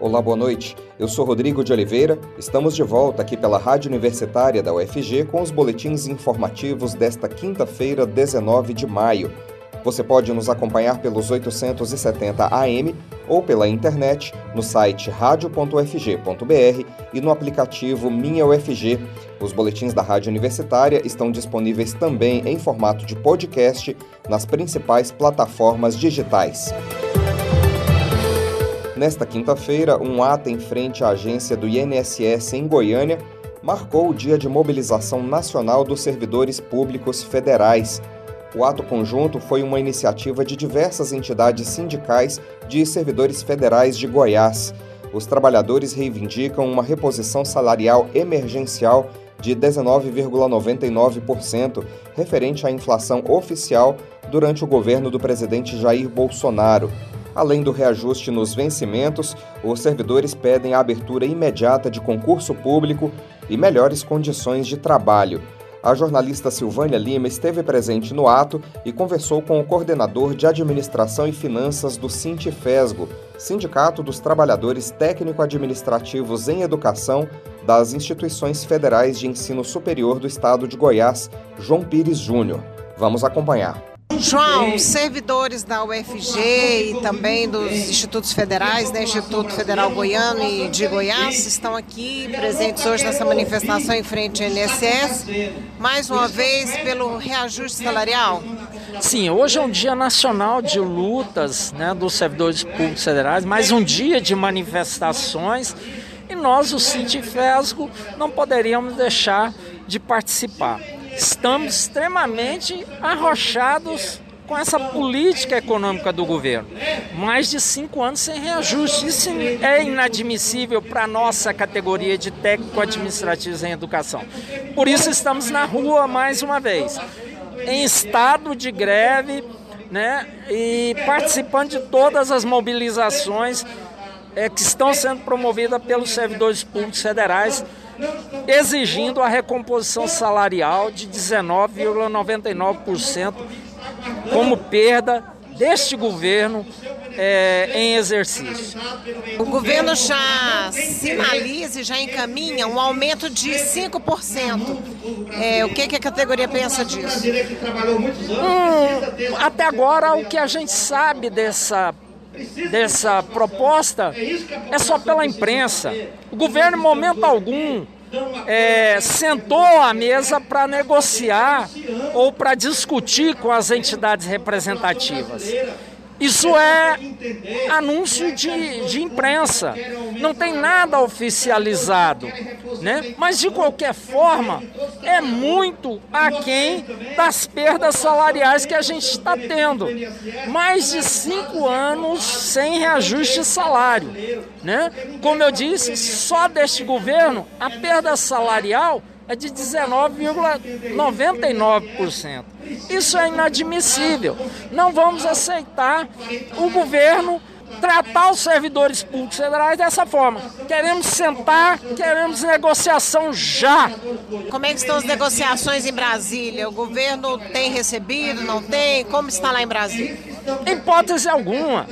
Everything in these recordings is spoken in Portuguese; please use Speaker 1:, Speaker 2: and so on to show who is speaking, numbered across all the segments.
Speaker 1: Olá, boa noite. Eu sou Rodrigo de Oliveira. Estamos de volta aqui pela Rádio Universitária da UFG com os boletins informativos desta quinta-feira, 19 de maio. Você pode nos acompanhar pelos 870 AM ou pela internet no site radio.ufg.br e no aplicativo Minha UFG. Os boletins da Rádio Universitária estão disponíveis também em formato de podcast nas principais plataformas digitais. Nesta quinta-feira, um ato em frente à agência do INSS em Goiânia marcou o dia de mobilização nacional dos servidores públicos federais. O ato conjunto foi uma iniciativa de diversas entidades sindicais de servidores federais de Goiás. Os trabalhadores reivindicam uma reposição salarial emergencial de 19,99%, referente à inflação oficial durante o governo do presidente Jair Bolsonaro. Além do reajuste nos vencimentos, os servidores pedem a abertura imediata de concurso público e melhores condições de trabalho. A jornalista Silvânia Lima esteve presente no ato e conversou com o coordenador de Administração e Finanças do Sintifesgo, Sindicato dos Trabalhadores Técnico-Administrativos em Educação das Instituições Federais de Ensino Superior do Estado de Goiás, João Pires Júnior. Vamos acompanhar.
Speaker 2: João, servidores da UFG e também dos institutos federais, né, Instituto Federal Goiano e de Goiás, estão aqui presentes hoje nessa manifestação em frente ao INSS, mais uma vez pelo reajuste salarial.
Speaker 3: Sim, hoje é um dia nacional de lutas né, dos servidores públicos federais, mais um dia de manifestações. E nós, o Sintifesgo, não poderíamos deixar de participar estamos extremamente arrochados com essa política econômica do governo. Mais de cinco anos sem reajuste. Isso é inadmissível para a nossa categoria de técnico-administrativos em educação. Por isso estamos na rua mais uma vez, em estado de greve, né, e participando de todas as mobilizações é, que estão sendo promovidas pelos servidores públicos federais exigindo a recomposição salarial de 19,99% como perda deste governo é, em exercício.
Speaker 2: O governo já sinaliza e já encaminha um aumento de 5%. É, o que, que a categoria pensa disso?
Speaker 3: Hum, até agora, o que a gente sabe dessa dessa proposta é só pela imprensa. O governo, em momento algum, é, sentou à mesa para negociar ou para discutir com as entidades representativas. Isso é anúncio de, de imprensa, não tem nada oficializado. Né? Mas, de qualquer forma, é muito aquém das perdas salariais que a gente está tendo. Mais de cinco anos sem reajuste de salário. Né? Como eu disse, só deste governo, a perda salarial é de 19,99%. Isso é inadmissível. Não vamos aceitar o governo tratar os servidores públicos federais dessa forma. Queremos sentar, queremos negociação já.
Speaker 2: Como é que estão as negociações em Brasília? O governo tem recebido, não tem? Como está lá em Brasília?
Speaker 3: Em hipótese alguma.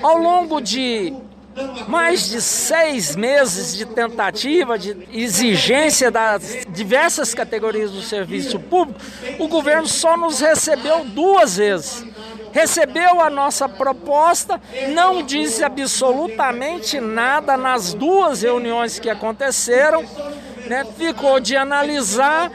Speaker 3: Ao longo de mais de seis meses de tentativa, de exigência das diversas categorias do serviço público, o governo só nos recebeu duas vezes. Recebeu a nossa proposta, não disse absolutamente nada nas duas reuniões que aconteceram, né? ficou de analisar,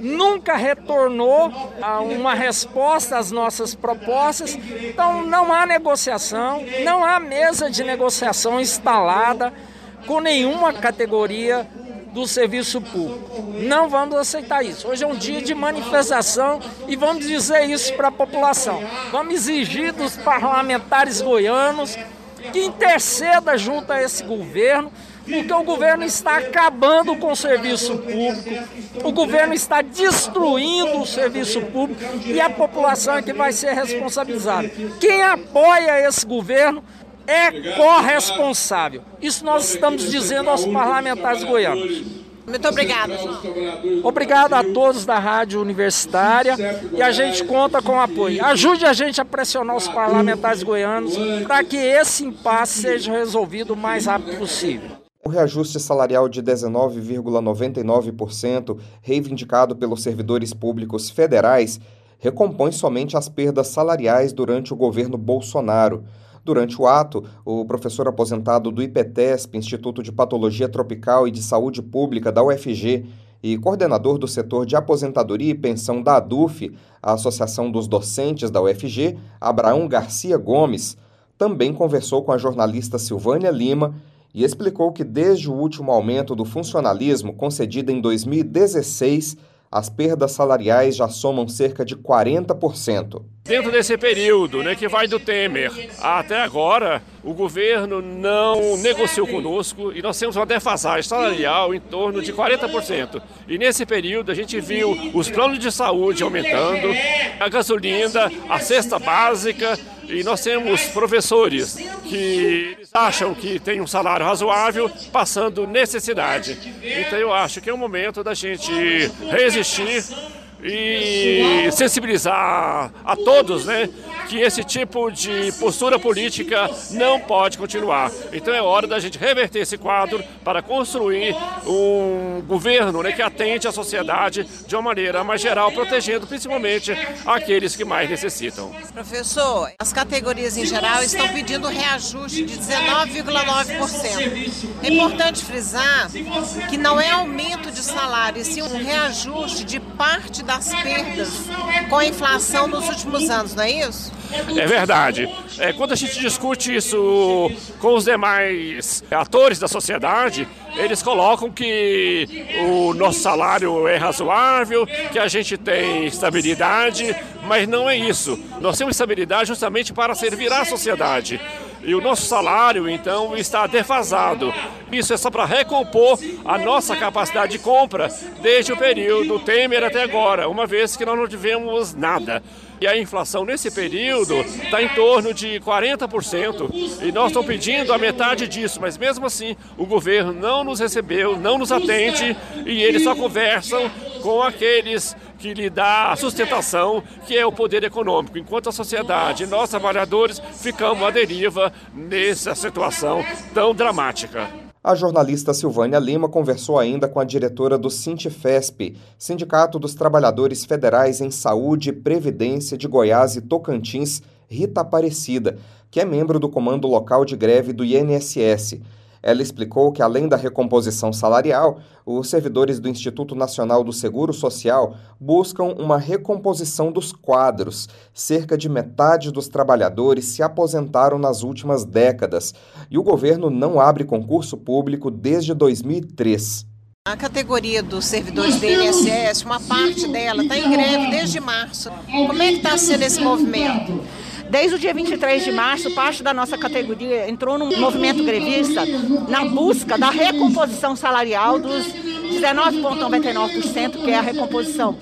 Speaker 3: nunca retornou a uma resposta às nossas propostas. Então não há negociação, não há mesa de negociação instalada com nenhuma categoria do serviço público. Não vamos aceitar isso. Hoje é um dia de manifestação e vamos dizer isso para a população. Vamos exigir dos parlamentares goianos que interceda junto a esse governo porque o governo está acabando com o serviço público, o governo está destruindo o serviço público e a população é que vai ser responsabilizada. Quem apoia esse governo é corresponsável. Isso nós estamos dizendo aos parlamentares goianos.
Speaker 2: Muito obrigada.
Speaker 3: Obrigado a todos da Rádio Universitária e a gente conta com o apoio. Ajude a gente a pressionar os parlamentares goianos para que esse impasse seja resolvido o mais rápido possível.
Speaker 1: O reajuste salarial de 19,99%, reivindicado pelos servidores públicos federais, recompõe somente as perdas salariais durante o governo Bolsonaro. Durante o ato, o professor aposentado do IPTESP, Instituto de Patologia Tropical e de Saúde Pública da UFG, e coordenador do setor de aposentadoria e pensão da ADUF, a Associação dos Docentes da UFG, Abraão Garcia Gomes, também conversou com a jornalista Silvânia Lima e explicou que desde o último aumento do funcionalismo concedido em 2016, as perdas salariais já somam cerca de 40%.
Speaker 4: Dentro desse período, né, que vai do Temer até agora, o governo não negociou conosco e nós temos uma defasagem salarial em torno de 40%. E nesse período a gente viu os planos de saúde aumentando, a gasolina, a cesta básica, e nós temos professores que acham que tem um salário razoável, passando necessidade. Então eu acho que é o momento da gente resistir e sensibilizar a todos, né, que esse tipo de postura política não pode continuar. Então é hora da gente reverter esse quadro para construir um governo né, que atende à sociedade de uma maneira mais geral, protegendo principalmente aqueles que mais necessitam.
Speaker 2: Professor, as categorias em geral estão pedindo reajuste de 19,9%. É importante frisar que não é aumento de salário, e sim um reajuste de parte das perdas com a inflação nos últimos anos, não é isso?
Speaker 4: É verdade. É, quando a gente discute isso com os demais atores da sociedade, eles colocam que o nosso salário é razoável, que a gente tem estabilidade, mas não é isso. Nós temos estabilidade justamente para servir à sociedade. E o nosso salário, então, está defasado. Isso é só para recompor a nossa capacidade de compra desde o período Temer até agora, uma vez que nós não tivemos nada. E a inflação nesse período está em torno de 40%. E nós estamos pedindo a metade disso, mas mesmo assim o governo não nos recebeu, não nos atende e eles só conversam com aqueles que lhe dá a sustentação, que é o poder econômico. Enquanto a sociedade nós trabalhadores ficamos à deriva nessa situação tão dramática.
Speaker 1: A jornalista Silvânia Lima conversou ainda com a diretora do Sintefesp, Sindicato dos Trabalhadores Federais em Saúde e Previdência de Goiás e Tocantins, Rita Aparecida, que é membro do Comando Local de Greve do INSS. Ela explicou que, além da recomposição salarial, os servidores do Instituto Nacional do Seguro Social buscam uma recomposição dos quadros. Cerca de metade dos trabalhadores se aposentaram nas últimas décadas e o governo não abre concurso público desde 2003.
Speaker 2: A categoria dos servidores do INSS, uma parte dela está em greve desde março. Como é que está sendo esse movimento?
Speaker 5: Desde o dia 23 de março, parte da nossa categoria entrou no movimento grevista na busca da recomposição salarial dos 19,99%, que é a recomposição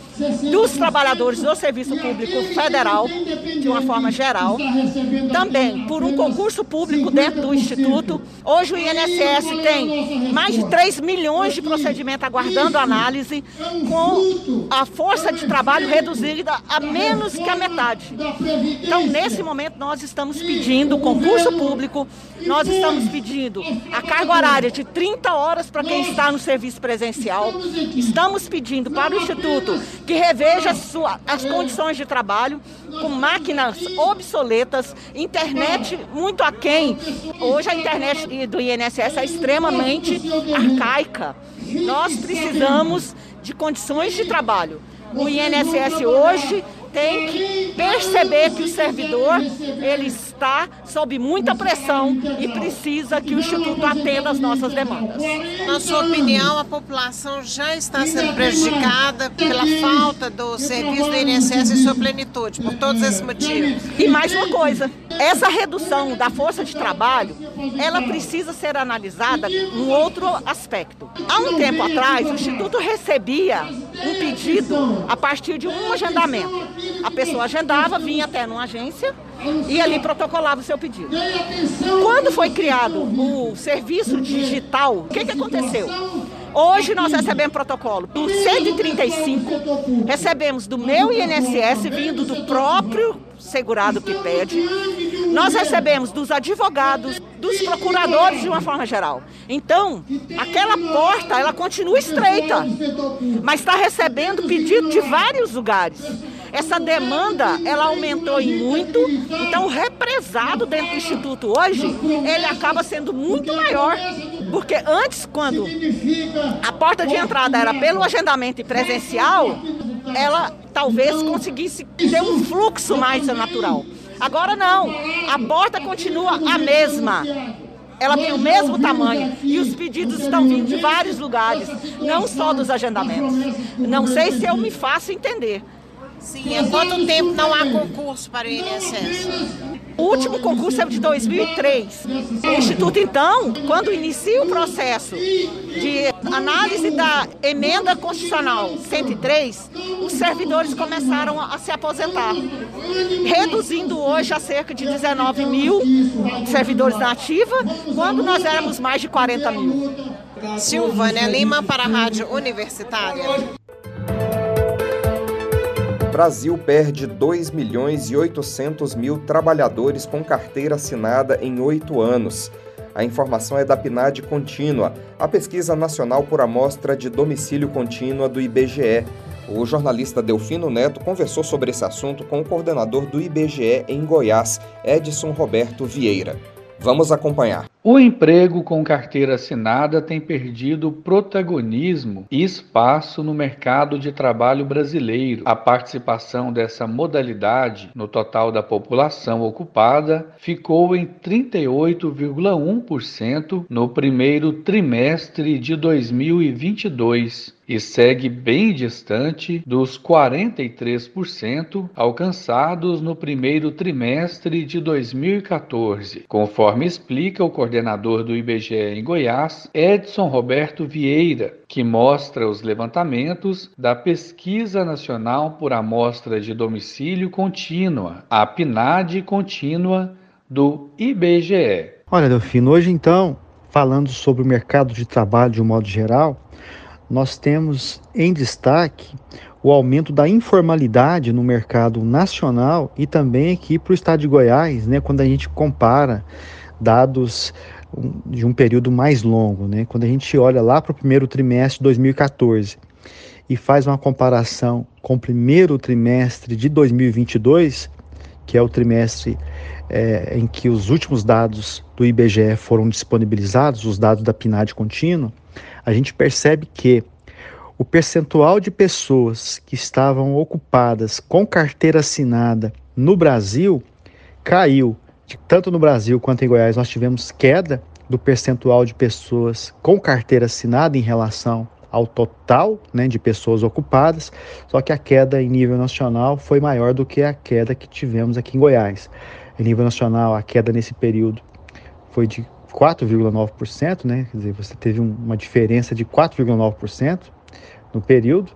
Speaker 5: dos trabalhadores do Serviço Público Federal, de uma forma geral. Também por um concurso público dentro do Instituto. Hoje o INSS tem mais de 3 milhões de procedimentos aguardando análise, com a força de trabalho reduzida a menos que a metade. Então, nesse momento, nós estamos pedindo concurso público, nós estamos pedindo a carga horária de 30 horas para quem está no serviço presencial. Estamos pedindo para o Instituto que reveja sua, as condições de trabalho com máquinas obsoletas, internet muito aquém. Hoje a internet do INSS é extremamente arcaica. Nós precisamos de condições de trabalho. O INSS hoje tem que perceber que o servidor ele está sob muita pressão e precisa que o Instituto atenda as nossas demandas.
Speaker 2: Na sua opinião, a população já está sendo prejudicada pela falta do serviço do INSS em sua plenitude, por todos esses motivos?
Speaker 5: E mais uma coisa, essa redução da força de trabalho, ela precisa ser analisada num outro aspecto. Há um tempo atrás, o Instituto recebia um pedido a partir de um agendamento. A pessoa agendava, vinha até numa agência e ali protocolava o seu pedido. Quando foi criado o serviço digital, o que, que aconteceu? Hoje nós recebemos protocolo do 135, recebemos do meu INSS vindo do próprio segurado que pede. Nós recebemos dos advogados, dos procuradores de uma forma geral. Então, aquela porta, ela continua estreita, mas está recebendo pedido de vários lugares. Essa demanda, ela aumentou em muito, então o represado dentro do Instituto hoje, ele acaba sendo muito maior. Porque antes, quando a porta de entrada era pelo agendamento presencial, ela talvez conseguisse ter um fluxo mais natural. Agora não, a porta continua a mesma. Ela tem o mesmo tamanho e os pedidos estão vindo de vários lugares, não só dos agendamentos. Não sei se eu me faço entender.
Speaker 2: Sim, há quanto tempo não há concurso para o INSS?
Speaker 5: O último concurso é de 2003. O Instituto, então, quando inicia o processo de análise da emenda constitucional 103, os servidores começaram a se aposentar, reduzindo hoje a cerca de 19 mil servidores na ativa, quando nós éramos mais de 40 mil.
Speaker 2: Silvânia Lima para a Rádio Universitária.
Speaker 1: Brasil perde 2 milhões e 800 mil trabalhadores com carteira assinada em oito anos. A informação é da PNAD Contínua, a pesquisa nacional por amostra de domicílio contínua do IBGE. O jornalista Delfino Neto conversou sobre esse assunto com o coordenador do IBGE em Goiás, Edson Roberto Vieira. Vamos acompanhar.
Speaker 6: O emprego com carteira assinada tem perdido protagonismo e espaço no mercado de trabalho brasileiro. A participação dessa modalidade no total da população ocupada ficou em 38,1% no primeiro trimestre de 2022 e segue bem distante dos 43% alcançados no primeiro trimestre de 2014, conforme explica o coordenador do IBGE em Goiás, Edson Roberto Vieira, que mostra os levantamentos da Pesquisa Nacional por Amostra de Domicílio Contínua, a PNAD Contínua do IBGE.
Speaker 7: Olha, Delfino, hoje então, falando sobre o mercado de trabalho de um modo geral, nós temos em destaque o aumento da informalidade no mercado nacional e também aqui para o estado de Goiás, né, quando a gente compara dados de um período mais longo, né, quando a gente olha lá para o primeiro trimestre de 2014 e faz uma comparação com o primeiro trimestre de 2022, que é o trimestre é, em que os últimos dados do IBGE foram disponibilizados, os dados da PNAD contínua, a gente percebe que o percentual de pessoas que estavam ocupadas com carteira assinada no Brasil caiu. Tanto no Brasil quanto em Goiás, nós tivemos queda do percentual de pessoas com carteira assinada em relação ao total né, de pessoas ocupadas, só que a queda em nível nacional foi maior do que a queda que tivemos aqui em Goiás. Em nível nacional, a queda nesse período foi de 4,9%, né? Quer dizer, você teve uma diferença de 4,9% no período,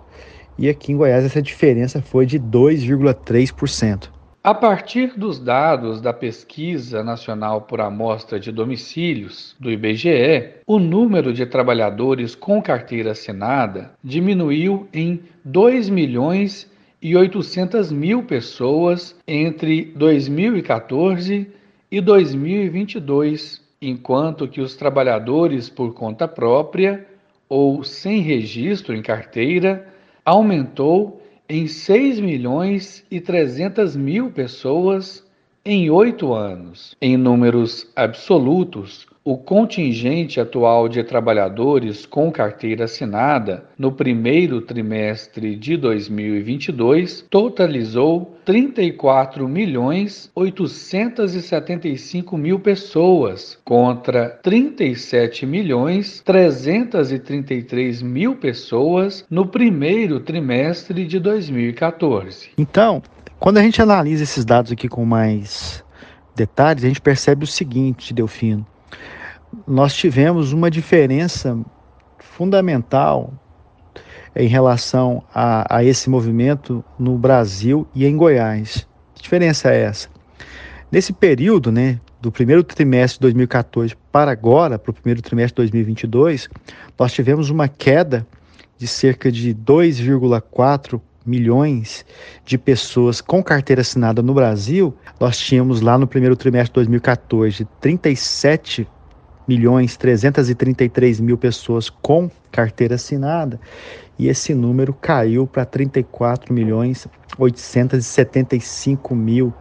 Speaker 7: e aqui em Goiás essa diferença foi de 2,3%.
Speaker 6: A partir dos dados da Pesquisa Nacional por Amostra de Domicílios, do IBGE, o número de trabalhadores com carteira assinada diminuiu em 2 milhões e 800 mil pessoas entre 2014 e 2022, enquanto que os trabalhadores por conta própria ou sem registro em carteira aumentou em 6 milhões e 300 mil pessoas em oito anos. Em números absolutos, o contingente atual de trabalhadores com carteira assinada no primeiro trimestre de 2022 totalizou 34 milhões 875 mil pessoas contra 37 milhões 333 mil pessoas no primeiro trimestre de 2014.
Speaker 7: Então, quando a gente analisa esses dados aqui com mais detalhes, a gente percebe o seguinte, Delfino nós tivemos uma diferença fundamental em relação a, a, esse movimento no Brasil e em Goiás. Que diferença é essa? Nesse período, né, do primeiro trimestre de 2014 para agora, para o primeiro trimestre de 2022, nós tivemos uma queda de cerca de 2,4 milhões de pessoas com carteira assinada no Brasil. Nós tínhamos lá no primeiro trimestre de 2014 37 milhões 333 mil pessoas com carteira assinada e esse número caiu para 34 milhões 875 mil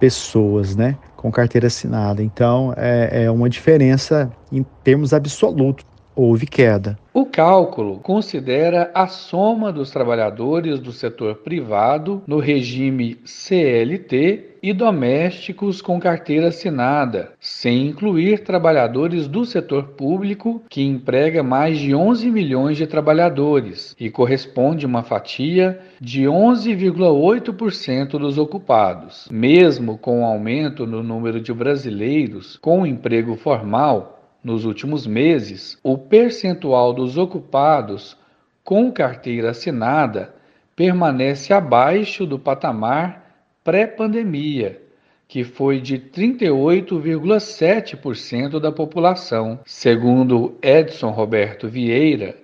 Speaker 7: pessoas, né, com carteira assinada. Então é, é uma diferença em termos absolutos houve queda.
Speaker 6: O cálculo considera a soma dos trabalhadores do setor privado no regime CLT e domésticos com carteira assinada, sem incluir trabalhadores do setor público, que emprega mais de 11 milhões de trabalhadores e corresponde a uma fatia de 11,8% dos ocupados. Mesmo com o aumento no número de brasileiros com emprego formal, nos últimos meses, o percentual dos ocupados com carteira assinada permanece abaixo do patamar pré-pandemia, que foi de 38,7% da população. Segundo Edson Roberto Vieira,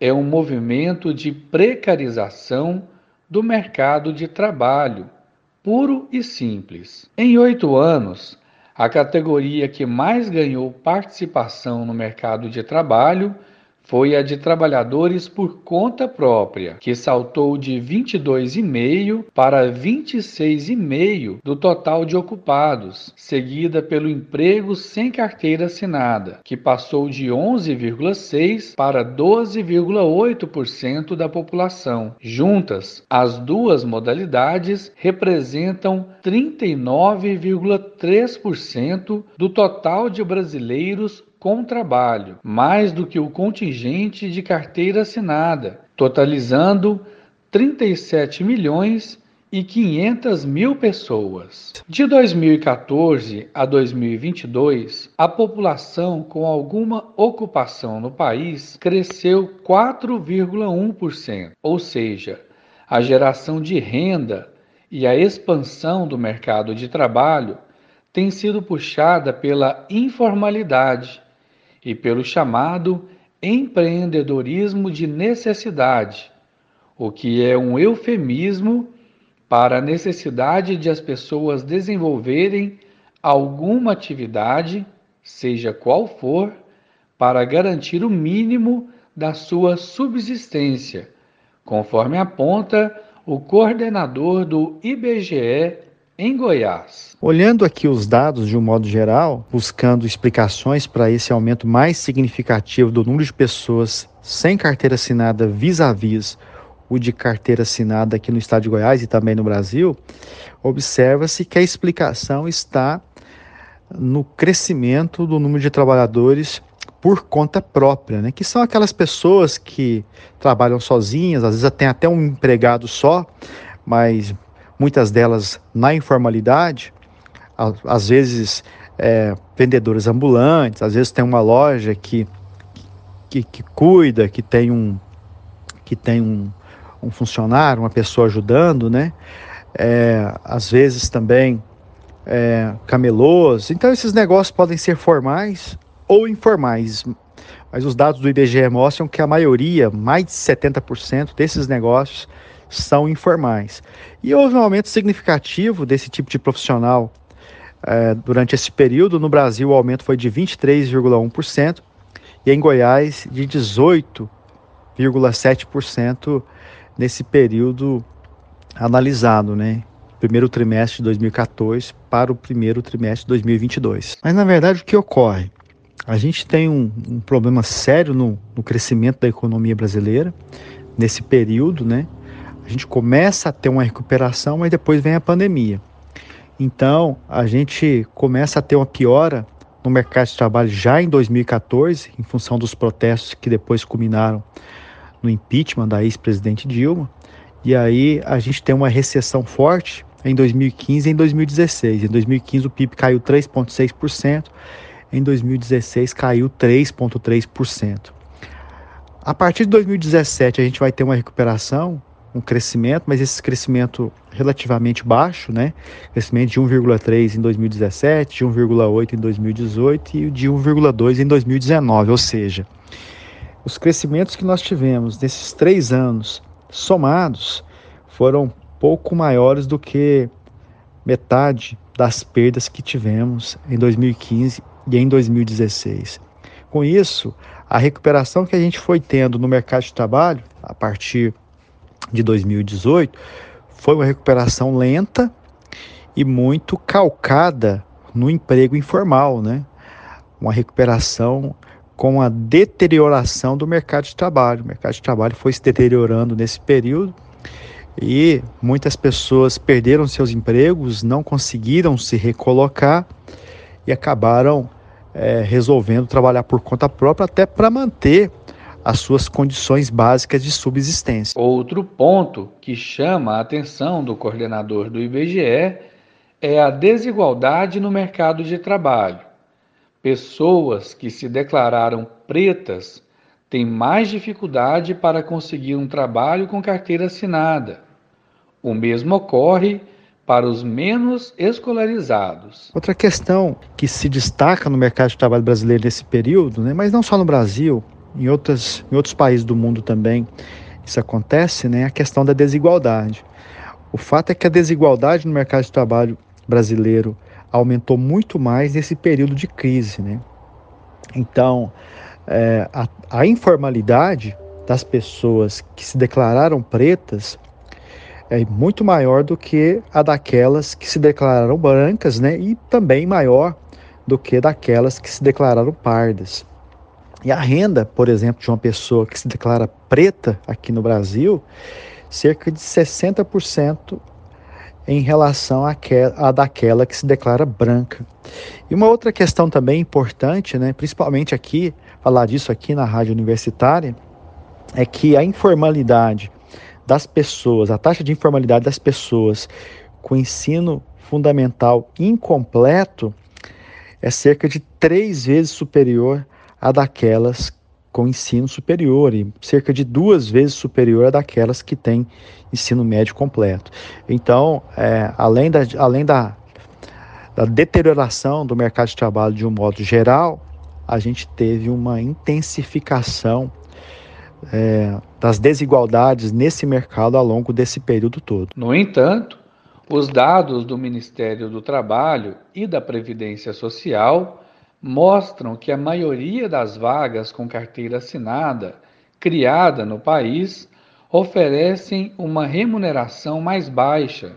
Speaker 6: é um movimento de precarização do mercado de trabalho, puro e simples. Em oito anos, a categoria que mais ganhou participação no mercado de trabalho foi a de trabalhadores por conta própria, que saltou de 22,5% para 26,5% do total de ocupados, seguida pelo emprego sem carteira assinada, que passou de 11,6% para 12,8% da população. Juntas, as duas modalidades representam 39,3% do total de brasileiros com trabalho, mais do que o contingente de carteira assinada, totalizando 37 milhões e 500 mil pessoas. De 2014 a 2022, a população com alguma ocupação no país cresceu 4,1%, ou seja, a geração de renda e a expansão do mercado de trabalho tem sido puxada pela informalidade e pelo chamado empreendedorismo de necessidade, o que é um eufemismo para a necessidade de as pessoas desenvolverem alguma atividade, seja qual for, para garantir o mínimo da sua subsistência, conforme aponta o coordenador do IBGE em Goiás.
Speaker 7: Olhando aqui os dados de um modo geral, buscando explicações para esse aumento mais significativo do número de pessoas sem carteira assinada vis-à-vis o de carteira assinada aqui no estado de Goiás e também no Brasil, observa-se que a explicação está no crescimento do número de trabalhadores por conta própria, né? que são aquelas pessoas que trabalham sozinhas, às vezes tem até um empregado só, mas muitas delas na informalidade, às vezes é, vendedores ambulantes, às vezes tem uma loja que, que, que cuida, que tem um que tem um, um funcionário, uma pessoa ajudando, né? É, às vezes também é, camelôs. Então esses negócios podem ser formais ou informais. Mas os dados do IBGE mostram que a maioria, mais de 70% desses negócios são informais. E houve um aumento significativo desse tipo de profissional é, durante esse período. No Brasil, o aumento foi de 23,1% e em Goiás, de 18,7% nesse período analisado, né? Primeiro trimestre de 2014 para o primeiro trimestre de 2022. Mas na verdade, o que ocorre? A gente tem um, um problema sério no, no crescimento da economia brasileira nesse período, né? A gente começa a ter uma recuperação, mas depois vem a pandemia. Então, a gente começa a ter uma piora no mercado de trabalho já em 2014, em função dos protestos que depois culminaram no impeachment da ex-presidente Dilma. E aí a gente tem uma recessão forte em 2015 e em 2016. Em 2015 o PIB caiu 3,6%, em 2016 caiu 3,3%. A partir de 2017 a gente vai ter uma recuperação um crescimento, mas esse crescimento relativamente baixo, né? Crescimento de 1,3 em 2017, de 1,8 em 2018 e de 1,2 em 2019, ou seja, os crescimentos que nós tivemos nesses três anos somados foram pouco maiores do que metade das perdas que tivemos em 2015 e em 2016. Com isso, a recuperação que a gente foi tendo no mercado de trabalho a partir de 2018 foi uma recuperação lenta e muito calcada no emprego informal, né? Uma recuperação com a deterioração do mercado de trabalho. O mercado de trabalho foi se deteriorando nesse período e muitas pessoas perderam seus empregos, não conseguiram se recolocar e acabaram é, resolvendo trabalhar por conta própria até para manter as suas condições básicas de subsistência.
Speaker 6: Outro ponto que chama a atenção do coordenador do IBGE é a desigualdade no mercado de trabalho. Pessoas que se declararam pretas têm mais dificuldade para conseguir um trabalho com carteira assinada. O mesmo ocorre para os menos escolarizados.
Speaker 7: Outra questão que se destaca no mercado de trabalho brasileiro nesse período, né, mas não só no Brasil, em, outras, em outros países do mundo também isso acontece, né? A questão da desigualdade. O fato é que a desigualdade no mercado de trabalho brasileiro aumentou muito mais nesse período de crise, né? Então, é, a, a informalidade das pessoas que se declararam pretas é muito maior do que a daquelas que se declararam brancas, né? E também maior do que daquelas que se declararam pardas. E a renda, por exemplo, de uma pessoa que se declara preta aqui no Brasil, cerca de 60% em relação à daquela que se declara branca. E uma outra questão também importante, né, principalmente aqui, falar disso aqui na rádio universitária, é que a informalidade das pessoas, a taxa de informalidade das pessoas com ensino fundamental incompleto é cerca de três vezes superior a daquelas com ensino superior e cerca de duas vezes superior a daquelas que têm ensino médio completo. Então, é, além, da, além da, da deterioração do mercado de trabalho de um modo geral, a gente teve uma intensificação é, das desigualdades nesse mercado ao longo desse período todo.
Speaker 6: No entanto, os dados do Ministério do Trabalho e da Previdência Social mostram que a maioria das vagas com carteira assinada criada no país oferecem uma remuneração mais baixa,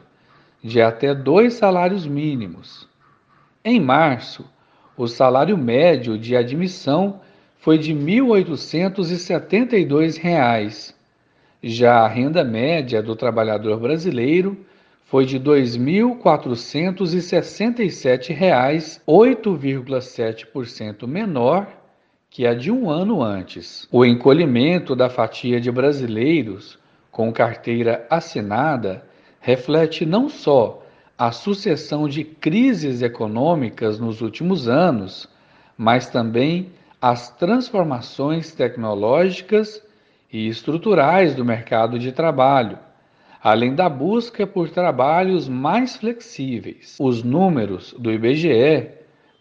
Speaker 6: de até dois salários mínimos. Em março, o salário médio de admissão foi de R$ 1.872. Já a renda média do trabalhador brasileiro foi de R$ 2.467, 8,7% menor que a de um ano antes. O encolhimento da fatia de brasileiros com carteira assinada reflete não só a sucessão de crises econômicas nos últimos anos, mas também as transformações tecnológicas e estruturais do mercado de trabalho além da busca por trabalhos mais flexíveis. Os números do IBGE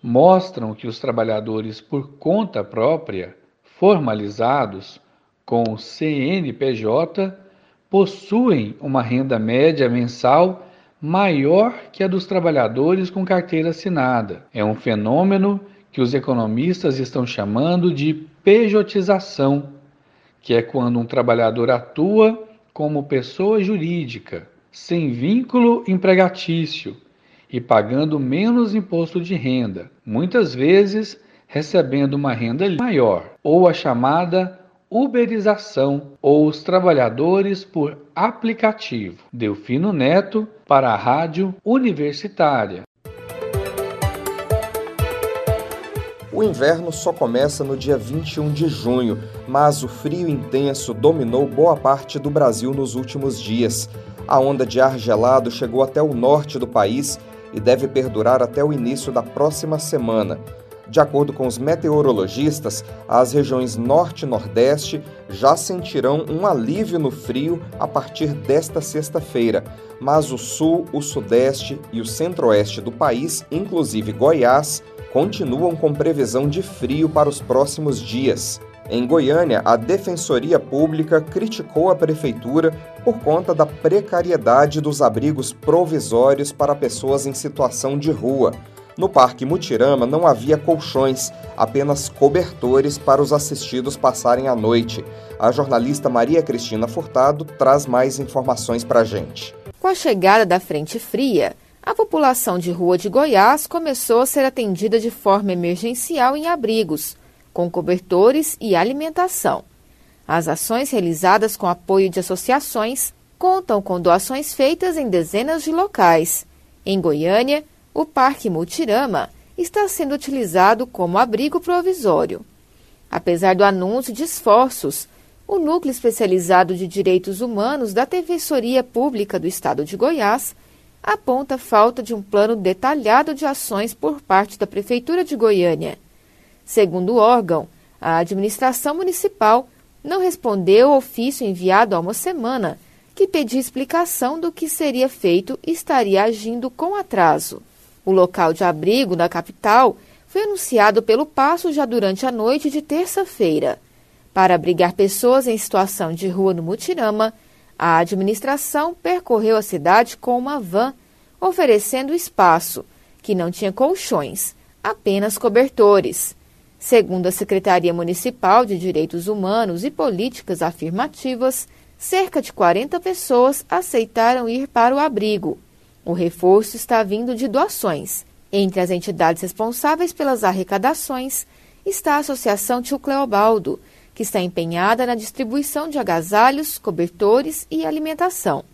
Speaker 6: mostram que os trabalhadores por conta própria, formalizados com o CNPJ, possuem uma renda média mensal maior que a dos trabalhadores com carteira assinada. É um fenômeno que os economistas estão chamando de pejotização, que é quando um trabalhador atua como pessoa jurídica, sem vínculo empregatício e pagando menos imposto de renda, muitas vezes recebendo uma renda maior, ou a chamada uberização, ou os trabalhadores por aplicativo. Delfino Neto para a Rádio Universitária.
Speaker 1: O inverno só começa no dia 21 de junho, mas o frio intenso dominou boa parte do Brasil nos últimos dias. A onda de ar gelado chegou até o norte do país e deve perdurar até o início da próxima semana. De acordo com os meteorologistas, as regiões Norte e Nordeste já sentirão um alívio no frio a partir desta sexta-feira, mas o Sul, o Sudeste e o Centro-Oeste do país, inclusive Goiás, continuam com previsão de frio para os próximos dias. Em Goiânia, a Defensoria Pública criticou a prefeitura por conta da precariedade dos abrigos provisórios para pessoas em situação de rua. No Parque Mutirama não havia colchões, apenas cobertores para os assistidos passarem a noite. A jornalista Maria Cristina Furtado traz mais informações para a gente.
Speaker 8: Com a chegada da frente fria, a população de rua de Goiás começou a ser atendida de forma emergencial em abrigos, com cobertores e alimentação. As ações realizadas com apoio de associações contam com doações feitas em dezenas de locais. Em Goiânia, o Parque Multirama está sendo utilizado como abrigo provisório. Apesar do anúncio de esforços, o Núcleo Especializado de Direitos Humanos da Defensoria Pública do Estado de Goiás aponta falta de um plano detalhado de ações por parte da Prefeitura de Goiânia. Segundo o órgão, a administração municipal não respondeu ao ofício enviado há uma semana que pedia explicação do que seria feito e estaria agindo com atraso. O local de abrigo da capital foi anunciado pelo Passo já durante a noite de terça-feira. Para abrigar pessoas em situação de rua no Mutirama, a administração percorreu a cidade com uma van, oferecendo espaço, que não tinha colchões, apenas cobertores. Segundo a Secretaria Municipal de Direitos Humanos e Políticas Afirmativas, cerca de 40 pessoas aceitaram ir para o abrigo. O reforço está vindo de doações. Entre as entidades responsáveis pelas arrecadações está a Associação Tio Cleobaldo, que está empenhada na distribuição de agasalhos, cobertores e alimentação.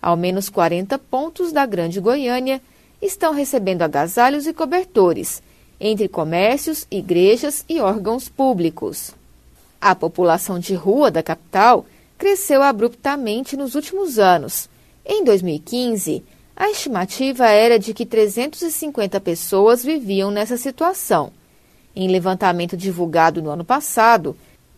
Speaker 8: Ao menos 40 pontos da Grande Goiânia estão recebendo agasalhos e cobertores entre comércios, igrejas e órgãos públicos. A população de rua da capital cresceu abruptamente nos últimos anos. Em 2015, a estimativa era de que 350 pessoas viviam nessa situação. Em levantamento divulgado no ano passado,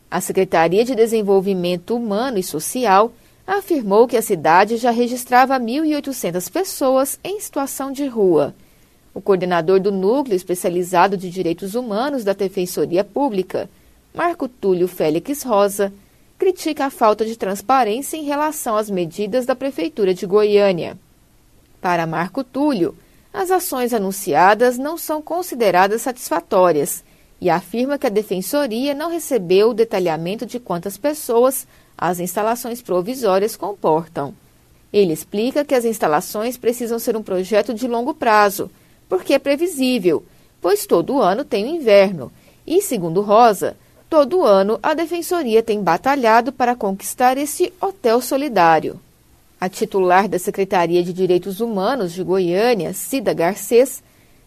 Speaker 8: a Secretaria de Desenvolvimento Humano e Social afirmou que a cidade já registrava 1.800 pessoas em situação de rua. O coordenador do Núcleo Especializado de Direitos Humanos da Defensoria Pública, Marco Túlio Félix Rosa, critica a falta de transparência em relação às medidas da Prefeitura de Goiânia. Para Marco Túlio, as ações anunciadas não são consideradas satisfatórias e afirma que a Defensoria não recebeu o detalhamento de quantas pessoas as instalações provisórias comportam. Ele explica que as instalações precisam ser um projeto de longo prazo porque é previsível, pois todo ano tem o inverno. E, segundo Rosa, todo ano a Defensoria tem batalhado para conquistar esse hotel solidário. A titular da Secretaria de Direitos Humanos de Goiânia, Cida Garcês,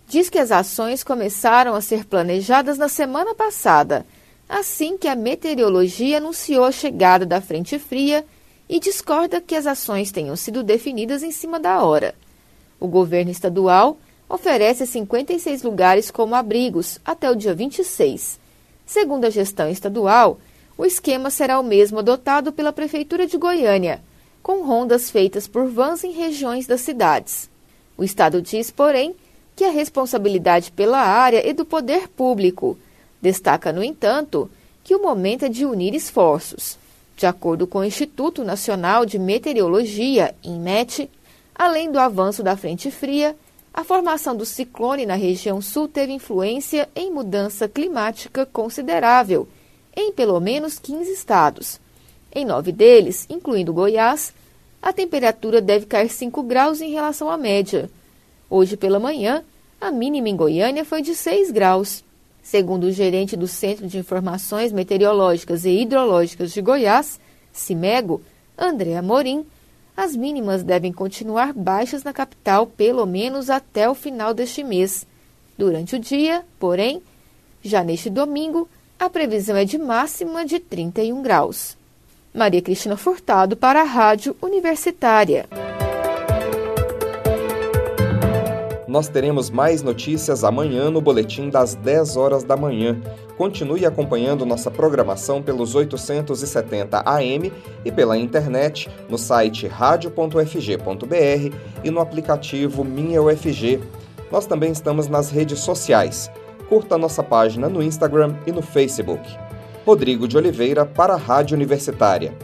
Speaker 8: diz que as ações começaram a ser planejadas na semana passada, assim que a meteorologia anunciou a chegada da frente fria e discorda que as ações tenham sido definidas em cima da hora. O governo estadual oferece 56 lugares como abrigos até o dia 26. Segundo a gestão estadual, o esquema será o mesmo adotado pela Prefeitura de Goiânia, com rondas feitas por vans em regiões das cidades. O Estado diz, porém, que a responsabilidade pela área é do poder público. Destaca, no entanto, que o momento é de unir esforços. De acordo com o Instituto Nacional de Meteorologia, INMET, além do avanço da frente fria, a formação do ciclone na região sul teve influência em mudança climática considerável em pelo menos 15 estados. Em nove deles, incluindo Goiás, a temperatura deve cair 5 graus em relação à média. Hoje pela manhã, a mínima em Goiânia foi de 6 graus. Segundo o gerente do Centro de Informações Meteorológicas e Hidrológicas de Goiás, CIMEGO, André Amorim, as mínimas devem continuar baixas na capital pelo menos até o final deste mês. Durante o dia, porém, já neste domingo, a previsão é de máxima de 31 graus. Maria Cristina Furtado para a Rádio Universitária.
Speaker 1: Nós teremos mais notícias amanhã no boletim das 10 horas da manhã. Continue acompanhando nossa programação pelos 870 AM e pela internet no site radio.fg.br e no aplicativo Minha UFG. Nós também estamos nas redes sociais. Curta nossa página no Instagram e no Facebook. Rodrigo de Oliveira para a Rádio Universitária.